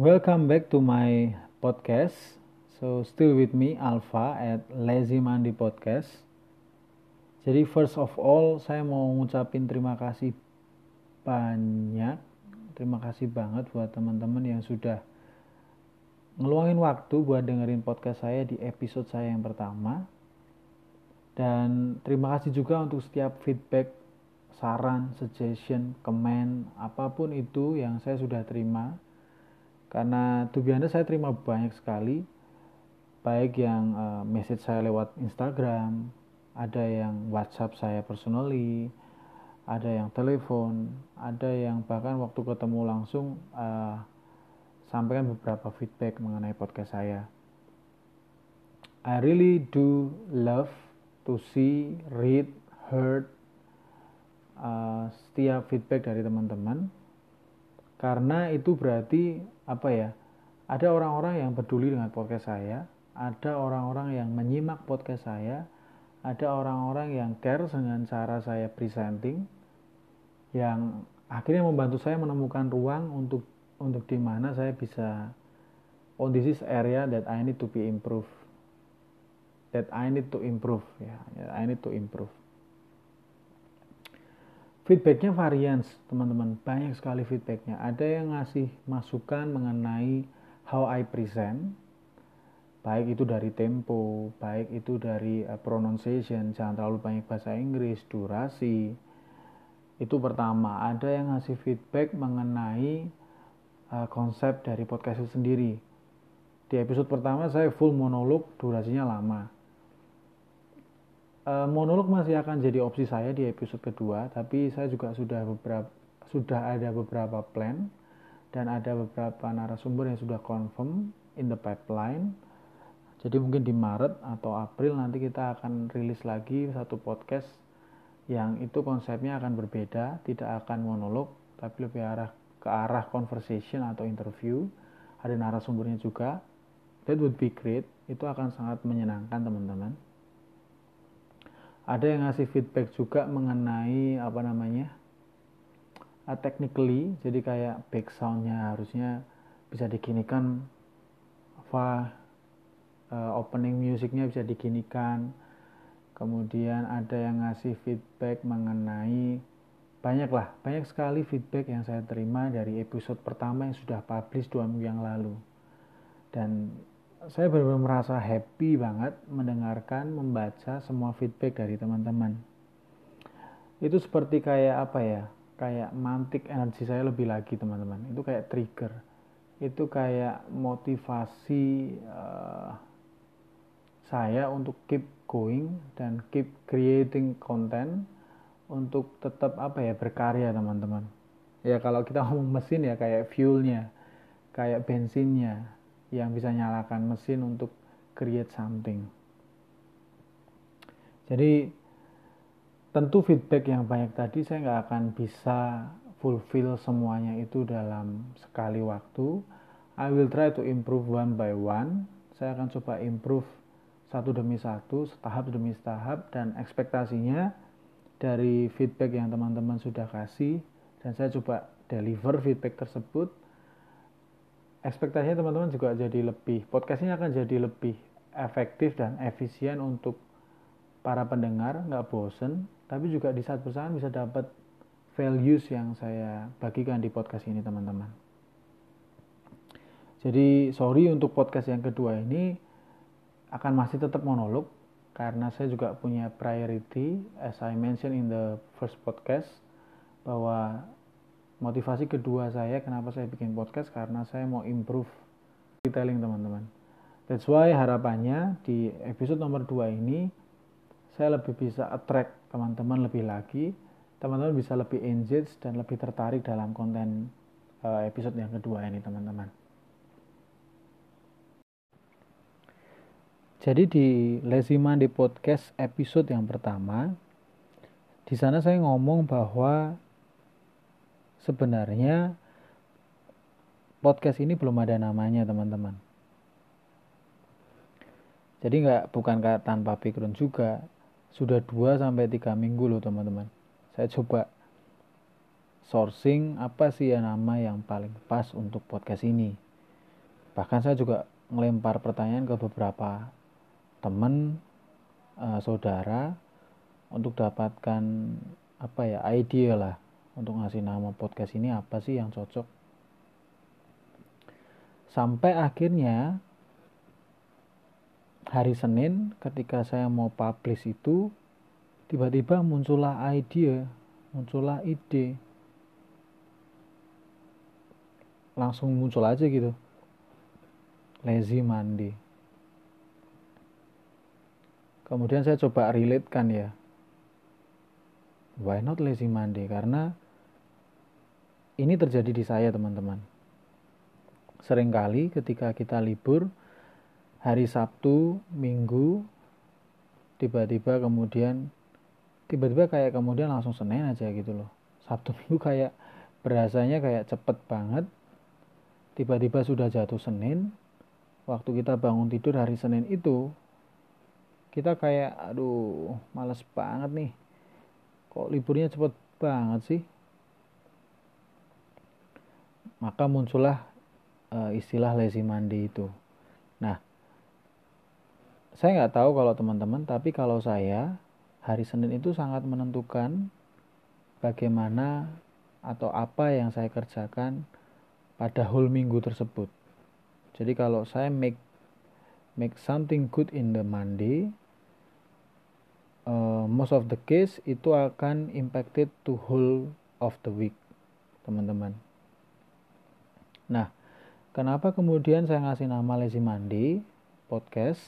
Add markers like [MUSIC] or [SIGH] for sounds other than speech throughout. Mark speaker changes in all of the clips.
Speaker 1: Welcome back to my podcast. So still with me Alpha at Lazy Mandi Podcast. Jadi first of all saya mau ngucapin terima kasih banyak. Terima kasih banget buat teman-teman yang sudah ngeluangin waktu buat dengerin podcast saya di episode saya yang pertama. Dan terima kasih juga untuk setiap feedback, saran, suggestion, komen, apa pun itu yang saya sudah terima karena to be saya terima banyak sekali. Baik yang uh, message saya lewat Instagram ada yang WhatsApp saya personally ada yang telepon ada yang bahkan waktu ketemu langsung uh, sampaikan beberapa feedback mengenai podcast saya. I really do love to see, read, heard uh, setiap feedback dari teman-teman. Karena itu berarti apa ya ada orang-orang yang peduli dengan podcast saya ada orang-orang yang menyimak podcast saya ada orang-orang yang care dengan cara saya presenting yang akhirnya membantu saya menemukan ruang untuk untuk di mana saya bisa oh this is area that I need to be improve that I need to improve ya yeah, I need to improve feedbacknya varians teman-teman. Banyak sekali feedbacknya. Ada yang ngasih masukan mengenai how I present. Baik itu dari tempo baik itu dari uh, pronunciation. Jangan terlalu banyak bahasa Inggris durasi. Itu pertama. Ada yang ngasih feedback mengenai uh, konsep dari podcast itu sendiri. Di episode pertama saya full monolog durasinya lama Eh, monolog masih akan jadi opsi saya di episode kedua, tapi saya juga sudah beberapa sudah ada beberapa plan dan ada beberapa narasumber yang sudah confirm in the pipeline. Jadi mungkin di Maret atau April nanti kita akan rilis lagi satu podcast yang itu konsepnya akan berbeda, tidak akan monolog, tapi lebih arah ke arah conversation atau interview. Ada narasumbernya juga. That would be great. Itu akan sangat menyenangkan teman-teman ada yang ngasih feedback juga mengenai apa namanya uh, technically jadi kayak backsoundnya harusnya bisa diginikan apa uh, opening musiknya bisa diginikan. Kemudian ada yang ngasih feedback mengenai banyak lah banyak sekali feedback yang saya terima dari episode pertama yang sudah publish dua minggu yang lalu. Dan saya benar-benar merasa happy banget mendengarkan, membaca semua feedback dari teman-teman. Itu seperti kayak apa ya? Kayak mantik energi saya lebih lagi teman-teman. Itu kayak trigger. Itu kayak motivasi uh, saya untuk keep going dan keep creating content untuk tetap apa ya berkarya teman-teman. Ya kalau kita ngomong mesin ya kayak fuelnya, kayak bensinnya, yang bisa nyalakan mesin untuk create something. Jadi tentu feedback yang banyak tadi saya nggak akan bisa fulfill semuanya itu dalam sekali waktu. I will try to improve one by one. Saya akan coba improve satu demi satu, tahap demi tahap, dan ekspektasinya dari feedback yang teman-teman sudah kasih, dan saya coba deliver feedback tersebut ekspektasinya teman-teman juga jadi lebih podcastnya akan jadi lebih efektif dan efisien untuk para pendengar nggak bosen. Tapi juga di saat bersamaan bisa dapat values yang saya bagikan di podcast ini teman-teman. Jadi sorry untuk podcast yang kedua ini akan masih tetap monolog karena saya juga punya priority as I mentioned in the first podcast bahwa motivasi kedua saya kenapa saya bikin podcast karena saya mau improve storytelling teman-teman. That's why harapannya di episode nomor 2 ini saya lebih bisa attract teman-teman lebih lagi, teman-teman bisa lebih engage dan lebih tertarik dalam konten uh, episode yang kedua ini teman-teman. Jadi di Lazy di Podcast episode yang pertama, di sana saya ngomong bahwa sebenarnya podcast ini belum ada namanya teman-teman. Jadi nggak bukan tanpa background juga. Sudah 2 sampai 3 minggu loh teman-teman. Saya coba sourcing apa sih ya nama yang paling pas untuk podcast ini. Bahkan saya juga ngelempar pertanyaan ke beberapa teman uh, saudara untuk dapatkan apa ya ide lah untuk ngasih nama podcast ini apa sih yang cocok? Sampai akhirnya hari Senin ketika saya mau publish itu tiba-tiba muncullah ide muncullah ide. Langsung muncul aja gitu. Lazy mandi kemudian saya coba relate kan ya. Why not lazy Monday? Karena ini terjadi di saya teman-teman. Seringkali ketika kita libur hari Sabtu Minggu tiba-tiba kemudian tiba-tiba kayak kemudian langsung Senin aja gitu loh. Sabtu [LAUGHS] Minggu kayak berasanya kayak cepet banget. Tiba-tiba sudah jatuh Senin waktu kita bangun tidur hari Senin itu kita kayak aduh males banget nih. Kok liburnya cepet banget sih maka muncullah uh, istilah lazy Monday itu. Nah saya nggak tahu kalau teman-teman tapi kalau saya hari Senin itu sangat menentukan bagaimana atau apa yang saya kerjakan pada whole minggu tersebut. Jadi kalau saya make make something good in the Monday uh, most of the case itu akan impacted to whole of the week teman-teman nah kenapa kemudian saya ngasih nama Lazy Monday podcast?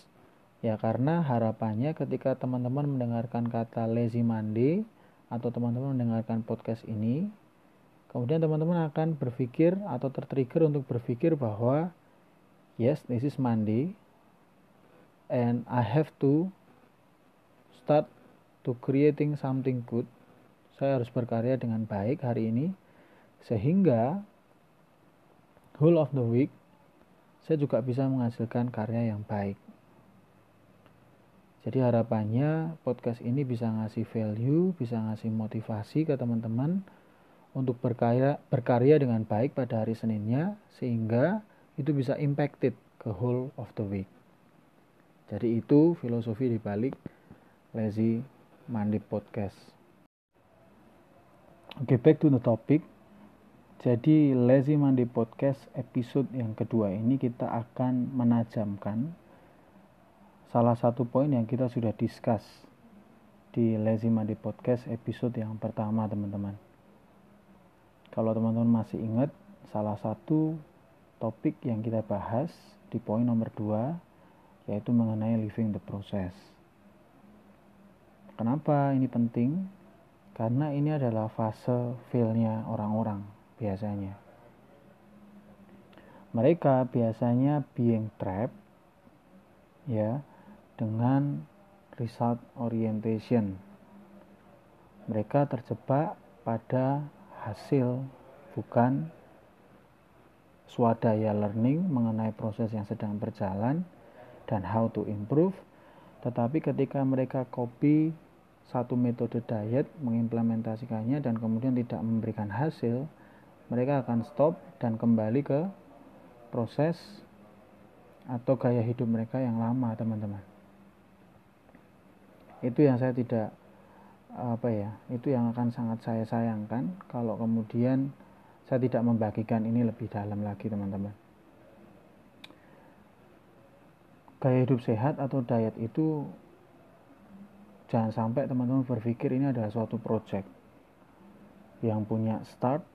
Speaker 1: Ya karena harapannya ketika teman-teman mendengarkan kata Lazy Monday atau teman-teman mendengarkan podcast ini kemudian teman-teman akan berpikir atau tertrigger untuk berpikir bahwa yes this is Monday and I have to start to creating something good. Saya harus berkarya dengan baik hari ini sehingga whole of the week saya juga bisa menghasilkan karya yang baik jadi harapannya podcast ini bisa ngasih value bisa ngasih motivasi ke teman-teman untuk berkarya berkarya dengan baik pada hari Seninnya sehingga itu bisa impacted ke whole of the week jadi itu filosofi dibalik Lazy Monday Podcast. Oke, okay, back to the topic. Jadi Lazy Monday Podcast episode yang kedua ini kita akan menajamkan salah satu poin yang kita sudah discuss di Lazy Monday Podcast episode yang pertama teman-teman. Kalau teman-teman masih ingat, salah satu topik yang kita bahas di poin nomor 2 yaitu mengenai living the process Kenapa ini penting? Karena ini adalah fase feel-nya orang-orang biasanya. Mereka biasanya being trapped ya dengan result orientation. Mereka terjebak pada hasil bukan swadaya learning mengenai proses yang sedang berjalan dan how to improve tetapi ketika mereka copy satu metode diet mengimplementasikannya dan kemudian tidak memberikan hasil, mereka akan stop dan kembali ke proses atau gaya hidup mereka yang lama, teman-teman. Itu yang saya tidak apa ya, itu yang akan sangat saya sayangkan kalau kemudian saya tidak membagikan ini lebih dalam lagi, teman-teman. Gaya hidup sehat atau diet itu jangan sampai teman-teman berpikir ini adalah suatu project yang punya start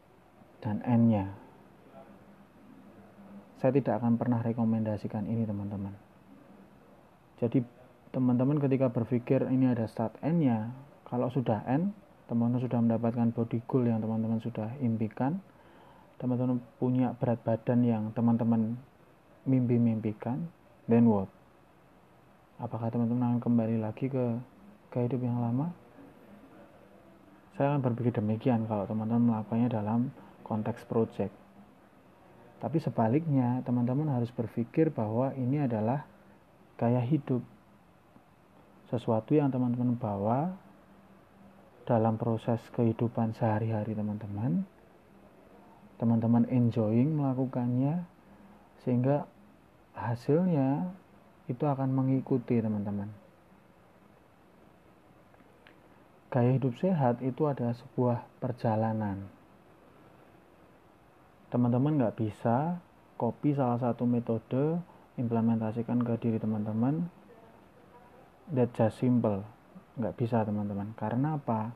Speaker 1: dan end-nya. Saya tidak akan pernah rekomendasikan ini teman-teman. Jadi teman-teman ketika berpikir ini ada start end-nya, kalau sudah end, teman-teman sudah mendapatkan body goal yang teman-teman sudah impikan, teman-teman punya berat badan yang teman-teman mimpi-mimpikan, then what? Apakah teman-teman akan kembali lagi ke gaya hidup yang lama? Saya akan berpikir demikian kalau teman-teman melakukannya dalam konteks project. Tapi sebaliknya, teman-teman harus berpikir bahwa ini adalah gaya hidup. Sesuatu yang teman-teman bawa dalam proses kehidupan sehari-hari teman-teman. Teman-teman enjoying melakukannya sehingga hasilnya itu akan mengikuti teman-teman. Gaya hidup sehat itu adalah sebuah perjalanan. Teman-teman nggak bisa copy salah satu metode implementasikan ke diri teman-teman. That just simple. Nggak bisa teman-teman. Karena apa?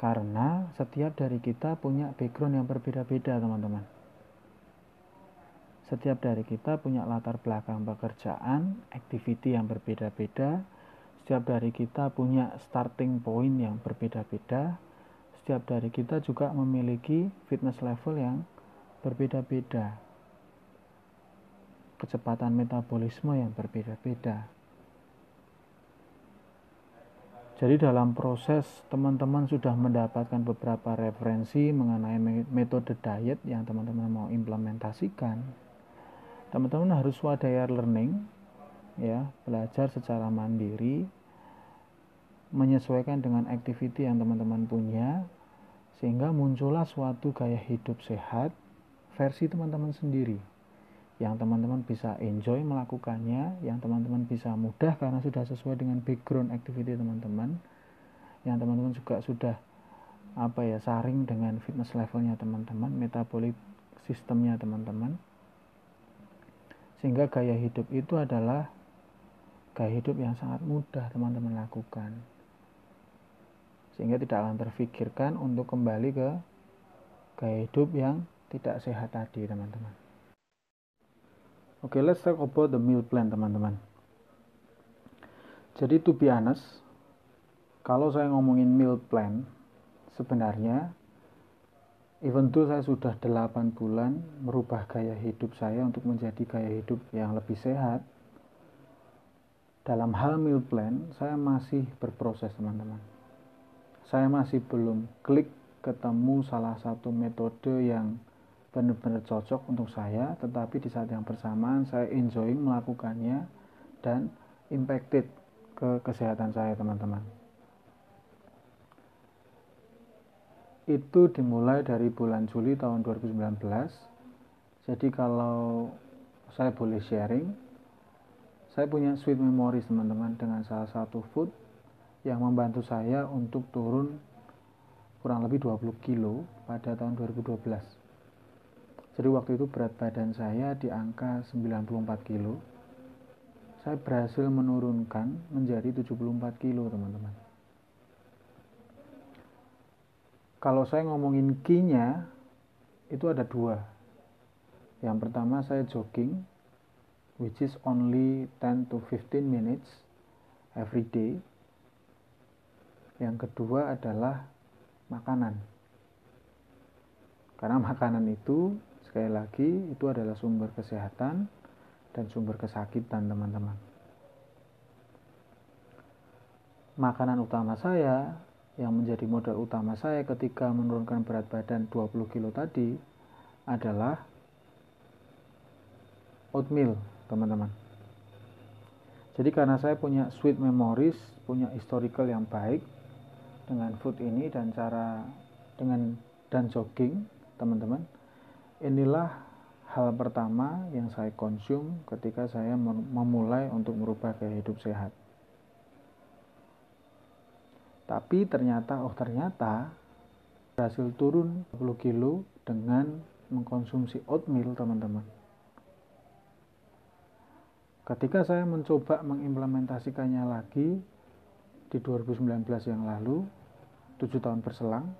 Speaker 1: Karena setiap dari kita punya background yang berbeda-beda teman-teman. Setiap dari kita punya latar belakang pekerjaan activity yang berbeda-beda. Setiap dari kita punya starting point yang berbeda-beda. Setiap dari kita juga memiliki fitness level yang berbeda-beda kecepatan metabolisme yang berbeda-beda. Jadi dalam proses teman-teman sudah mendapatkan beberapa referensi mengenai metode diet yang teman-teman mau implementasikan. Teman-teman harus swadaya learning ya, belajar secara mandiri menyesuaikan dengan activity yang teman-teman punya sehingga muncullah suatu gaya hidup sehat versi teman-teman sendiri. Yang teman-teman bisa enjoy melakukannya, yang teman-teman bisa mudah karena sudah sesuai dengan background activity teman-teman, yang teman-teman juga sudah apa ya saring dengan fitness levelnya teman-teman, metabolik sistemnya teman-teman, sehingga gaya hidup itu adalah gaya hidup yang sangat mudah teman-teman lakukan, sehingga tidak akan terfikirkan untuk kembali ke gaya hidup yang tidak sehat tadi teman-teman. Oke, okay, let's talk about the meal plan, teman-teman. Jadi, to be honest, kalau saya ngomongin meal plan, sebenarnya, even though saya sudah 8 bulan merubah gaya hidup saya untuk menjadi gaya hidup yang lebih sehat, dalam hal meal plan, saya masih berproses, teman-teman. Saya masih belum klik ketemu salah satu metode yang benar-benar cocok untuk saya, tetapi di saat yang bersamaan saya enjoying melakukannya dan impacted ke kesehatan saya, teman-teman. Itu dimulai dari bulan Juli tahun 2019. Jadi kalau saya boleh sharing, saya punya sweet memories teman-teman dengan salah satu food yang membantu saya untuk turun kurang lebih 20 kilo pada tahun 2012 jadi waktu itu berat badan saya di angka 94 kilo. Saya berhasil menurunkan menjadi 74 kilo, teman-teman. Kalau saya ngomongin kinya, itu ada dua. Yang pertama saya jogging, which is only 10 to 15 minutes every day. Yang kedua adalah makanan. Karena makanan itu Sekali lagi, itu adalah sumber kesehatan dan sumber kesakitan, teman-teman. Makanan utama saya yang menjadi modal utama saya ketika menurunkan berat badan 20 kilo tadi adalah oatmeal, teman-teman. Jadi karena saya punya sweet memories, punya historical yang baik dengan food ini dan cara dengan dan jogging, teman-teman Inilah hal pertama yang saya konsum ketika saya memulai untuk merubah gaya hidup sehat. Tapi ternyata, oh ternyata berhasil turun 20 kilo dengan mengkonsumsi oatmeal teman-teman. Ketika saya mencoba mengimplementasikannya lagi di 2019 yang lalu, 7 tahun berselang,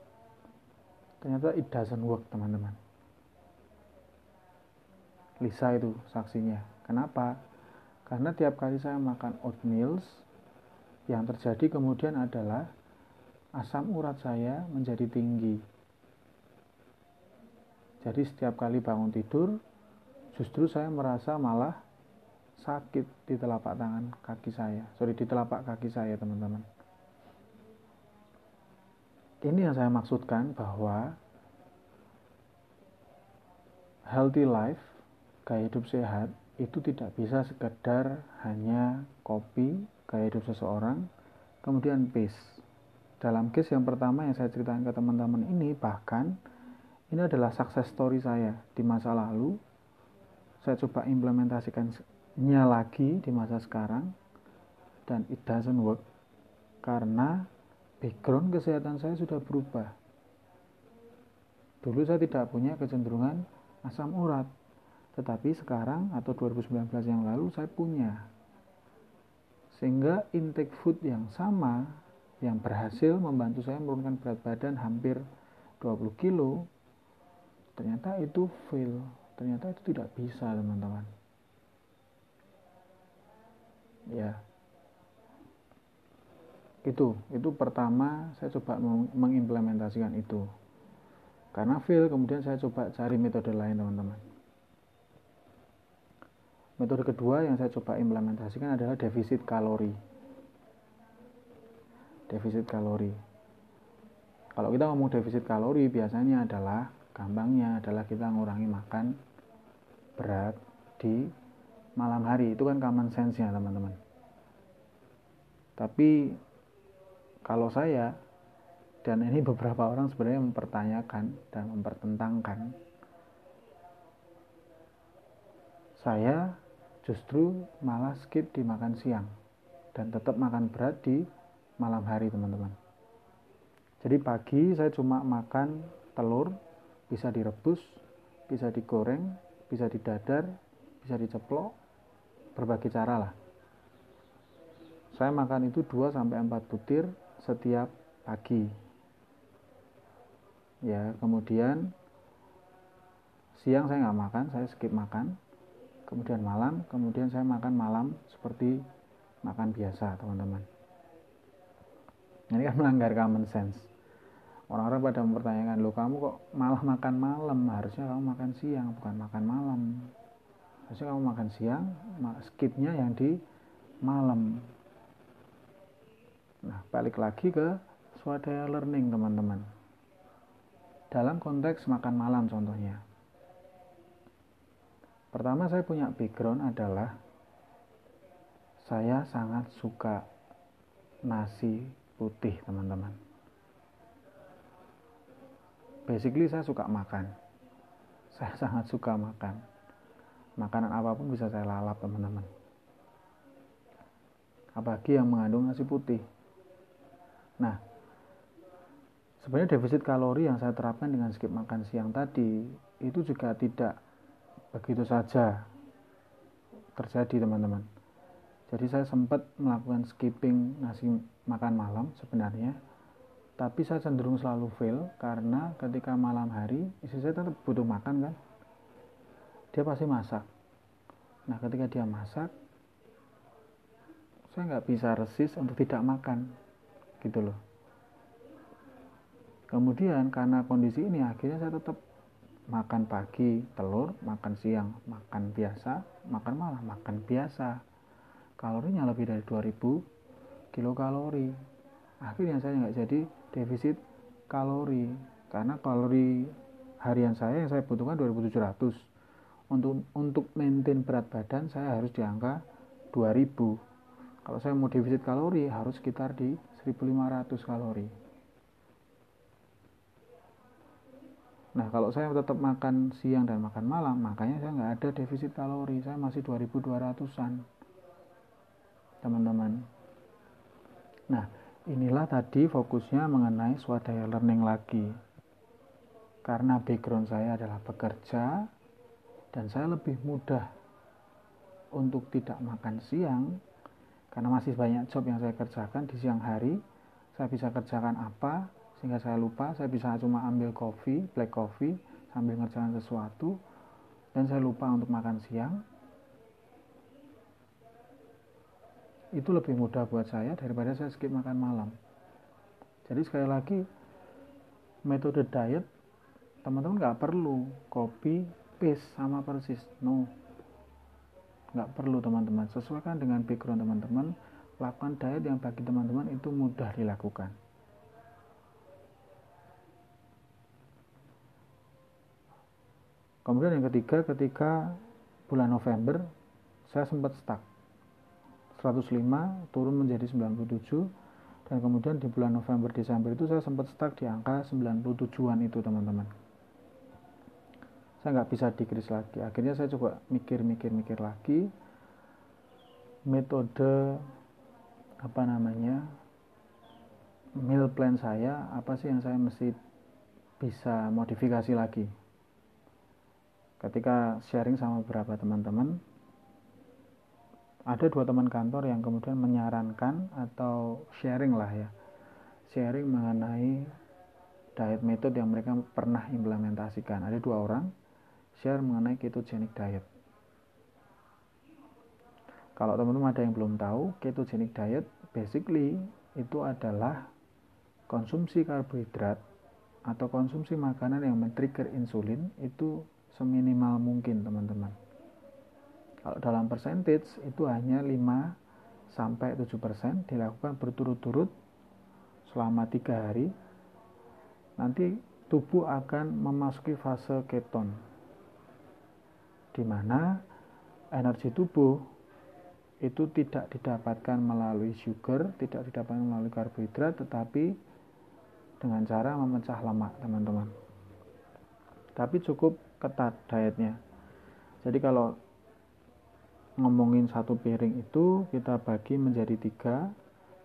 Speaker 1: ternyata it doesn't work teman-teman Lisa itu saksinya. Kenapa? Karena tiap kali saya makan oatmeal, yang terjadi kemudian adalah asam urat saya menjadi tinggi. Jadi setiap kali bangun tidur, justru saya merasa malah sakit di telapak tangan kaki saya. Sorry, di telapak kaki saya, teman-teman. Ini yang saya maksudkan bahwa healthy life gaya hidup sehat itu tidak bisa sekedar hanya kopi gaya hidup seseorang kemudian pace dalam case yang pertama yang saya ceritakan ke teman-teman ini bahkan ini adalah success story saya di masa lalu. Saya coba implementasikannya lagi di masa sekarang dan it doesn't work karena background kesehatan saya sudah berubah. Dulu saya tidak punya kecenderungan asam urat, tetapi sekarang atau 2019 yang lalu saya punya. Sehingga intake food yang sama yang berhasil membantu saya menurunkan berat badan hampir 20 kilo, ternyata itu fail, ternyata itu tidak bisa teman-teman. Ya, itu itu pertama saya coba mengimplementasikan itu karena fail kemudian saya coba cari metode lain teman-teman metode kedua yang saya coba implementasikan adalah defisit kalori. Defisit kalori. Kalau kita ngomong defisit kalori biasanya adalah gampangnya adalah kita ngurangi makan berat di malam hari. Itu kan common sense ya teman-teman. Tapi kalau saya dan ini [LAUGHS] beberapa orang sebenarnya mempertanyakan dan mempertentangkan saya justru malah skip di makan siang dan tetap makan berat di malam hari teman-teman jadi pagi saya cuma makan telur bisa direbus bisa digoreng bisa didadar bisa diceplok berbagai cara lah saya makan itu 2 sampai 4 butir setiap pagi. Ya, kemudian siang saya nggak makan, saya skip makan. Kemudian malam, kemudian saya makan malam seperti makan biasa, teman-teman. Ini kan [LAUGHS] melanggar common sense. Orang-orang pada mempertanyakan, lo kamu kok malah makan malam? Harusnya kamu makan siang, bukan makan malam. Harusnya kamu makan siang, skipnya yang di malam. Nah, balik lagi ke swadaya learning, teman-teman. Dalam konteks makan malam contohnya. Pertama saya punya background adalah saya sangat suka nasi putih, teman-teman. Basically saya suka makan. [LAUGHS] Saya sangat suka makan. Makanan apa pun bisa saya lalap, teman-teman. Apalagi yang mengandung nasi putih Nah, sebenarnya defisit kalori yang saya terapkan dengan skip makan siang tadi itu juga tidak begitu saja terjadi teman-teman. Jadi saya sempat melakukan skipping nasi makan malam sebenarnya, tapi saya cenderung selalu fail karena ketika malam hari istri saya tetap butuh makan kan, dia pasti masak. Nah ketika dia masak, saya nggak bisa resist untuk tidak makan gitu loh kemudian karena kondisi ini akhirnya saya tetap makan pagi telur makan siang makan biasa makan malam makan biasa. Kalorinya lebih dari 2000 kilokalori. Akhirnya saya nggak jadi defisit kalori karena kalori harian saya yang saya butuhkan 2700 untuk untuk maintain berat badan saya harus di angka 2000 kalau saya mau defisit kalori harus sekitar di 1500 kalori. Nah kalau saya tetap makan siang dan makan malam, makanya saya nggak ada defisit kalori, saya masih 2200-an, teman-teman. Nah inilah tadi fokusnya mengenai swadaya learning lagi. Karena background saya adalah bekerja dan saya lebih mudah untuk tidak makan siang karena masih banyak job yang saya kerjakan di siang hari saya bisa kerjakan apa sehingga saya lupa saya bisa cuma ambil kopi black coffee sambil ngerjakan sesuatu. Dan saya lupa untuk makan siang. Itu lebih mudah buat saya daripada saya skip makan malam. Jadi sekali lagi metode diet teman-teman nggak perlu. Kopi paste sama persis. No. Nggak perlu teman-teman. Sesuaikan dengan background teman-teman. Lakukan diet yang bagi teman-teman itu mudah dilakukan kemudian yang ketiga ketika bulan November saya sempat stuck. 105 turun menjadi 97 dan kemudian di bulan November Desember itu saya sempat stuck di angka 97an itu teman-teman. Saya nggak bisa decrease lagi. Akhirnya saya coba mikir-mikir-mikir lagi. Metode apa namanya meal plan saya apa sih yang saya mesti bisa modifikasi lagi ketika sharing sama beberapa teman-teman ada dua teman kantor yang kemudian menyarankan atau sharing lah ya. Sharing mengenai diet method yang mereka pernah implementasikan. Ada dua orang share mengenai ketogenic diet. Kalau teman-teman ada yang belum tahu, ketogenic diet basically itu adalah konsumsi karbohidrat atau konsumsi makanan yang men-trigger insulin itu seminimal mungkin, teman-teman. Kalau dalam percentage itu hanya 5 sampai 7% dilakukan berturut-turut selama tiga hari. Nanti tubuh akan memasuki fase keton di mana energi tubuh itu tidak didapatkan melalui sugar, tidak didapatkan melalui karbohidrat, tetapi dengan cara memecah lemak, teman-teman. Tapi cukup ketat dietnya. Jadi kalau ngomongin satu piring itu kita bagi menjadi tiga,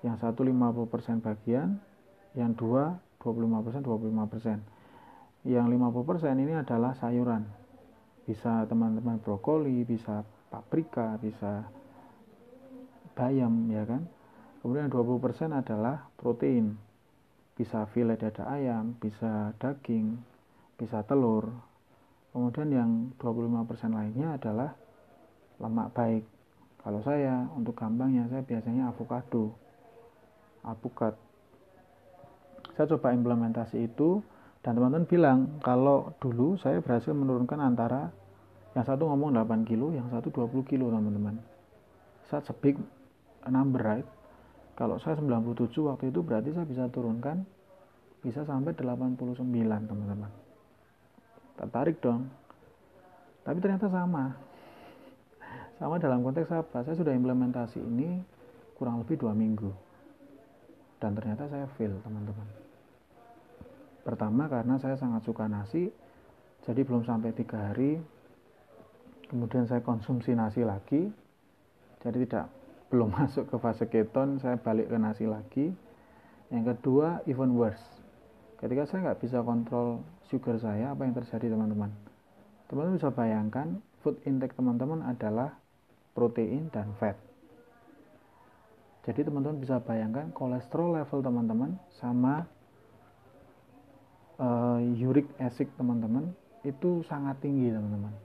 Speaker 1: yang satu 50% bagian, yang dua 25% 25%. Yang 50% ini adalah sayuran. Bisa teman-teman brokoli, bisa paprika, bisa bayam ya kan kemudian 20% adalah protein bisa filet dada ayam bisa daging bisa telur kemudian yang 25% lainnya adalah lemak baik. Kalau saya untuk gampangnya saya biasanya avocado alpukat saya coba implementasi itu dan teman-teman bilang kalau dulu saya berhasil menurunkan antara yang satu ngomong 8 kilo yang satu 20 kilo teman-teman. Saat sebik number right? Kalau saya 97 waktu itu berarti saya bisa turunkan bisa sampai 89 teman-teman tertarik dong. Tapi ternyata sama. [LAUGHS] Sama dalam konteks apa? Saya sudah implementasi ini kurang lebih dua minggu. Dan ternyata saya fail teman-teman. Pertama karena saya sangat suka nasi jadi belum sampai tiga hari kemudian saya konsumsi nasi lagi jadi tidak belum [LAUGHS] masuk ke fase keton saya balik ke nasi lagi. Yang kedua even worse ketika saya nggak bisa kontrol sugar saya apa yang terjadi teman-teman? Teman-teman bisa bayangkan food intake teman-teman adalah protein dan fat. Jadi teman-teman bisa bayangkan kolesterol level teman-teman sama uh, uric acid teman-teman itu sangat tinggi teman-teman.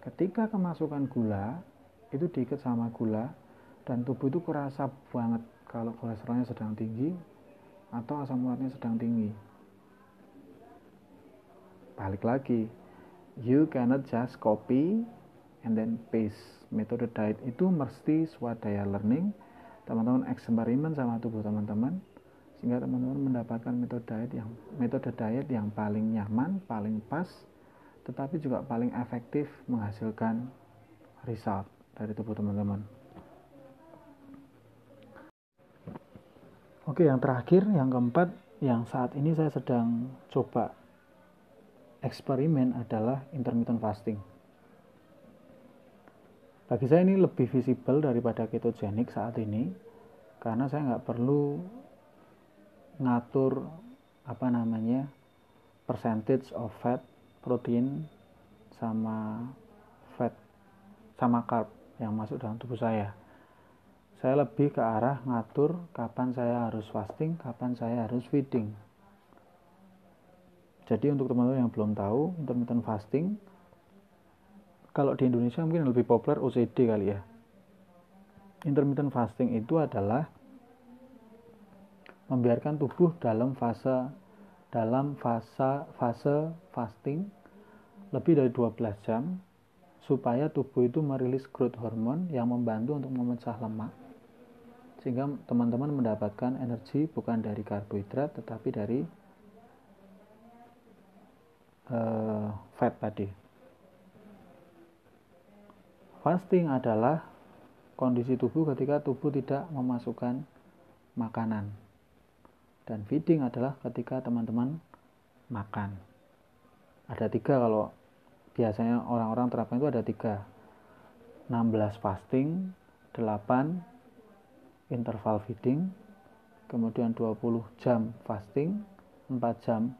Speaker 1: Ketika kemasukan gula itu diikat sama gula dan tubuh itu kerasa banget kalau kolesterolnya sedang tinggi atau asam uratnya sedang tinggi balik lagi. You cannot just copy and then paste. Metode diet itu mesti swadaya learning teman-teman eksperimen sama tubuh teman-teman sehingga teman-teman mendapatkan metode diet yang metode diet yang paling nyaman, paling pas, tetapi juga paling efektif menghasilkan result dari tubuh teman-teman. Oke, yang terakhir, yang keempat, yang saat ini saya sedang coba eksperimen adalah intermittent fasting. Bagi saya ini lebih visible daripada ketogenik saat ini, karena saya nggak perlu ngatur apa namanya percentage of fat, protein, sama fat, sama carb yang masuk dalam tubuh saya saya lebih ke arah ngatur kapan saya harus fasting, kapan saya harus feeding. Jadi untuk teman-teman yang belum tahu, intermittent fasting, kalau di Indonesia mungkin lebih populer OCD kali ya. Intermittent fasting itu adalah membiarkan tubuh dalam fase dalam fase fase fasting lebih dari 12 jam supaya tubuh itu merilis growth hormone yang membantu untuk memecah lemak sehingga teman-teman mendapatkan energi bukan dari karbohidrat tetapi dari uh, fat tadi. Fasting adalah kondisi tubuh ketika tubuh tidak memasukkan makanan. Dan feeding adalah ketika teman-teman makan. Ada tiga kalau biasanya orang-orang terapkan itu ada tiga 16 fasting 8 interval feeding kemudian 20 jam fasting 4 jam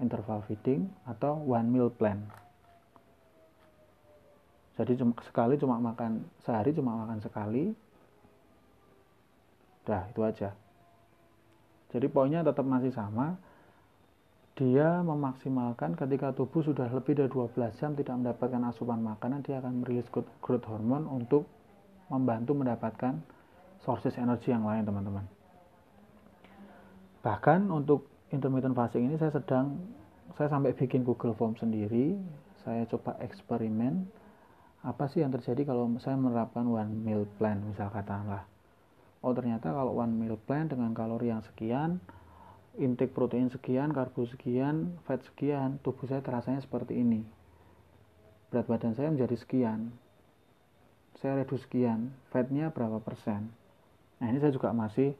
Speaker 1: interval feeding atau one meal plan. Jadi cuma sekali cuma makan sehari cuma makan sekali dah itu aja. Jadi poinnya tetap masih sama. Dia memaksimalkan ketika tubuh sudah lebih dari 12 jam tidak mendapatkan asupan makanan dia akan merilis growth hormone untuk membantu mendapatkan sources energi yang lain teman-teman. Bahkan untuk intermittent fasting ini saya sedang saya sampai bikin Google Form sendiri. Saya coba eksperimen apa sih yang terjadi kalau saya menerapkan one meal plan misal katakanlah. Oh ternyata kalau one meal plan dengan kalori yang sekian intake protein sekian karbo sekian fat sekian tubuh saya terasanya seperti ini. Berat badan saya menjadi sekian. Saya reduce sekian fatnya berapa persen. Nah ini saya juga masih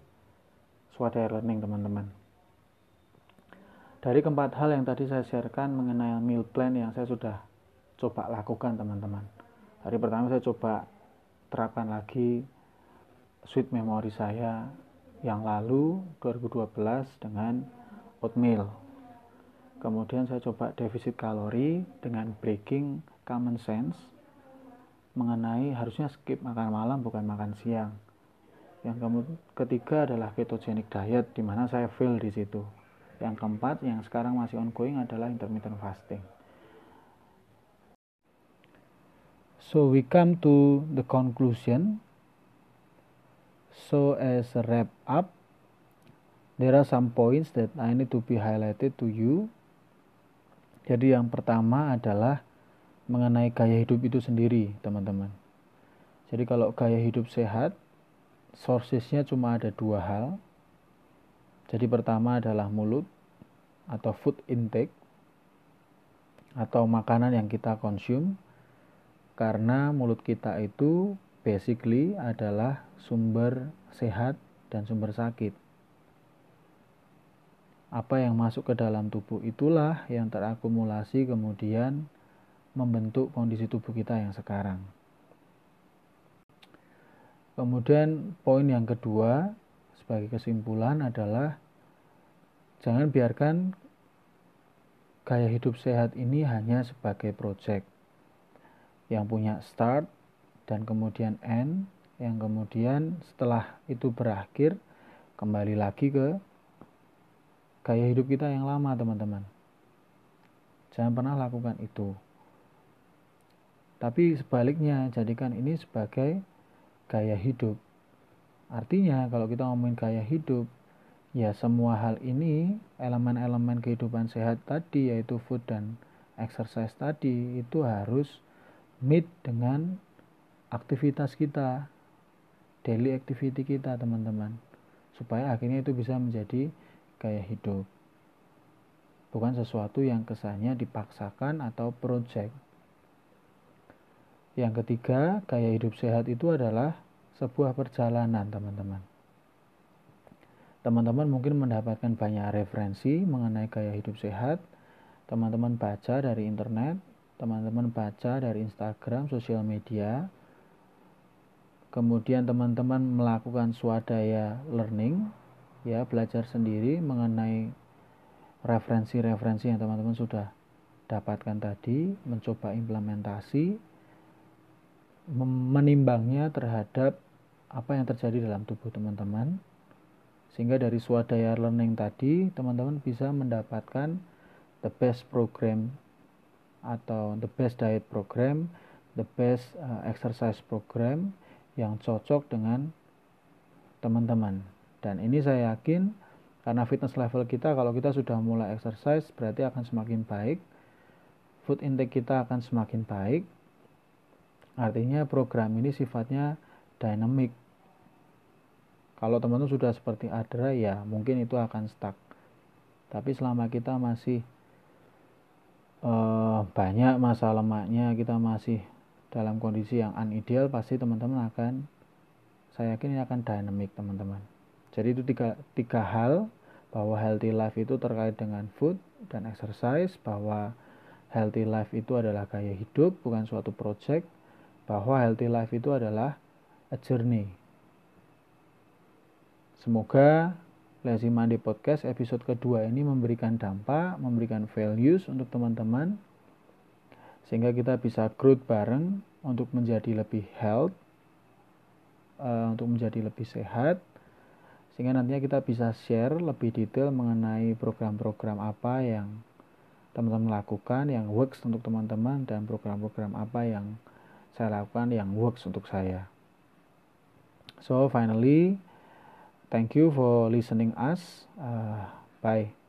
Speaker 1: swadaya learning teman-teman dari keempat hal yang tadi saya sharekan mengenai meal plan yang saya sudah coba lakukan teman-teman. Hari pertama saya coba terapkan lagi sweet memory saya yang lalu 2012 dengan oatmeal. Kemudian saya coba defisit kalori dengan breaking common sense mengenai harusnya skip makan malam bukan makan siang. Yang ketiga adalah ketogenic diet di mana saya fail di situ yang keempat yang sekarang masih ongoing adalah intermittent fasting So we come to the conclusion. So as a wrap up, there are some points that I need to be highlighted to you. Jadi yang pertama adalah mengenai gaya hidup itu sendiri, teman-teman. Jadi kalau gaya hidup sehat, sourcesnya cuma ada dua hal. Jadi pertama adalah mulut atau food intake atau makanan yang kita konsum karena mulut kita itu basically adalah sumber sehat dan sumber sakit. Apa yang masuk ke dalam tubuh itulah yang terakumulasi kemudian membentuk kondisi tubuh kita yang sekarang. Kemudian poin yang kedua sebagai kesimpulan adalah jangan biarkan gaya hidup sehat ini hanya sebagai proyek yang punya start dan kemudian end yang kemudian setelah itu berakhir kembali lagi ke gaya hidup kita yang lama teman-teman. Jangan pernah lakukan itu. Tapi sebaliknya jadikan ini sebagai gaya hidup artinya kalau kita ngomongin gaya hidup ya semua hal ini elemen-elemen kehidupan sehat tadi yaitu food dan exercise tadi itu harus meet dengan aktivitas kita, daily activity kita teman-teman. Supaya akhirnya itu bisa menjadi gaya hidup. Bukan sesuatu yang kesannya dipaksakan atau project. Yang ketiga, gaya hidup sehat itu adalah sebuah perjalanan teman-teman. Teman-teman mungkin mendapatkan banyak referensi mengenai gaya hidup sehat. Teman-teman baca dari internet, teman-teman baca dari Instagram, sosial media, kemudian teman-teman melakukan swadaya learning, ya belajar sendiri mengenai referensi-referensi yang teman-teman sudah dapatkan tadi, mencoba implementasi, menimbangnya terhadap apa yang terjadi dalam tubuh teman-teman, sehingga dari swadaya learning tadi teman-teman bisa mendapatkan the best program atau the best diet program, the best uh, exercise program yang cocok dengan teman-teman. Dan ini saya yakin karena fitness level kita kalau kita sudah mulai exercise berarti akan semakin baik. Food intake kita akan semakin baik. Artinya program ini sifatnya dynamic. Kalau teman-teman sudah seperti Adra ya mungkin itu akan stuck. Tapi selama kita masih uh, banyak masa lemaknya kita masih dalam kondisi yang unideal pasti teman-teman akan saya yakin ini akan dynamic teman-teman jadi itu tiga, tiga hal bahwa healthy life itu terkait dengan food dan exercise bahwa healthy life itu adalah gaya hidup, bukan suatu project, bahwa healthy life itu adalah a journey. Semoga Lazy Monday Podcast episode kedua ini memberikan dampak, memberikan values untuk teman-teman sehingga kita bisa growth bareng untuk menjadi lebih health, uh, untuk menjadi lebih sehat, sehingga nantinya kita bisa share lebih detail mengenai program-program apa yang teman-teman lakukan yang works untuk teman-teman dan program-program apa yang saya lakukan yang works untuk saya. So finally, thank you for listening us. Uh, bye.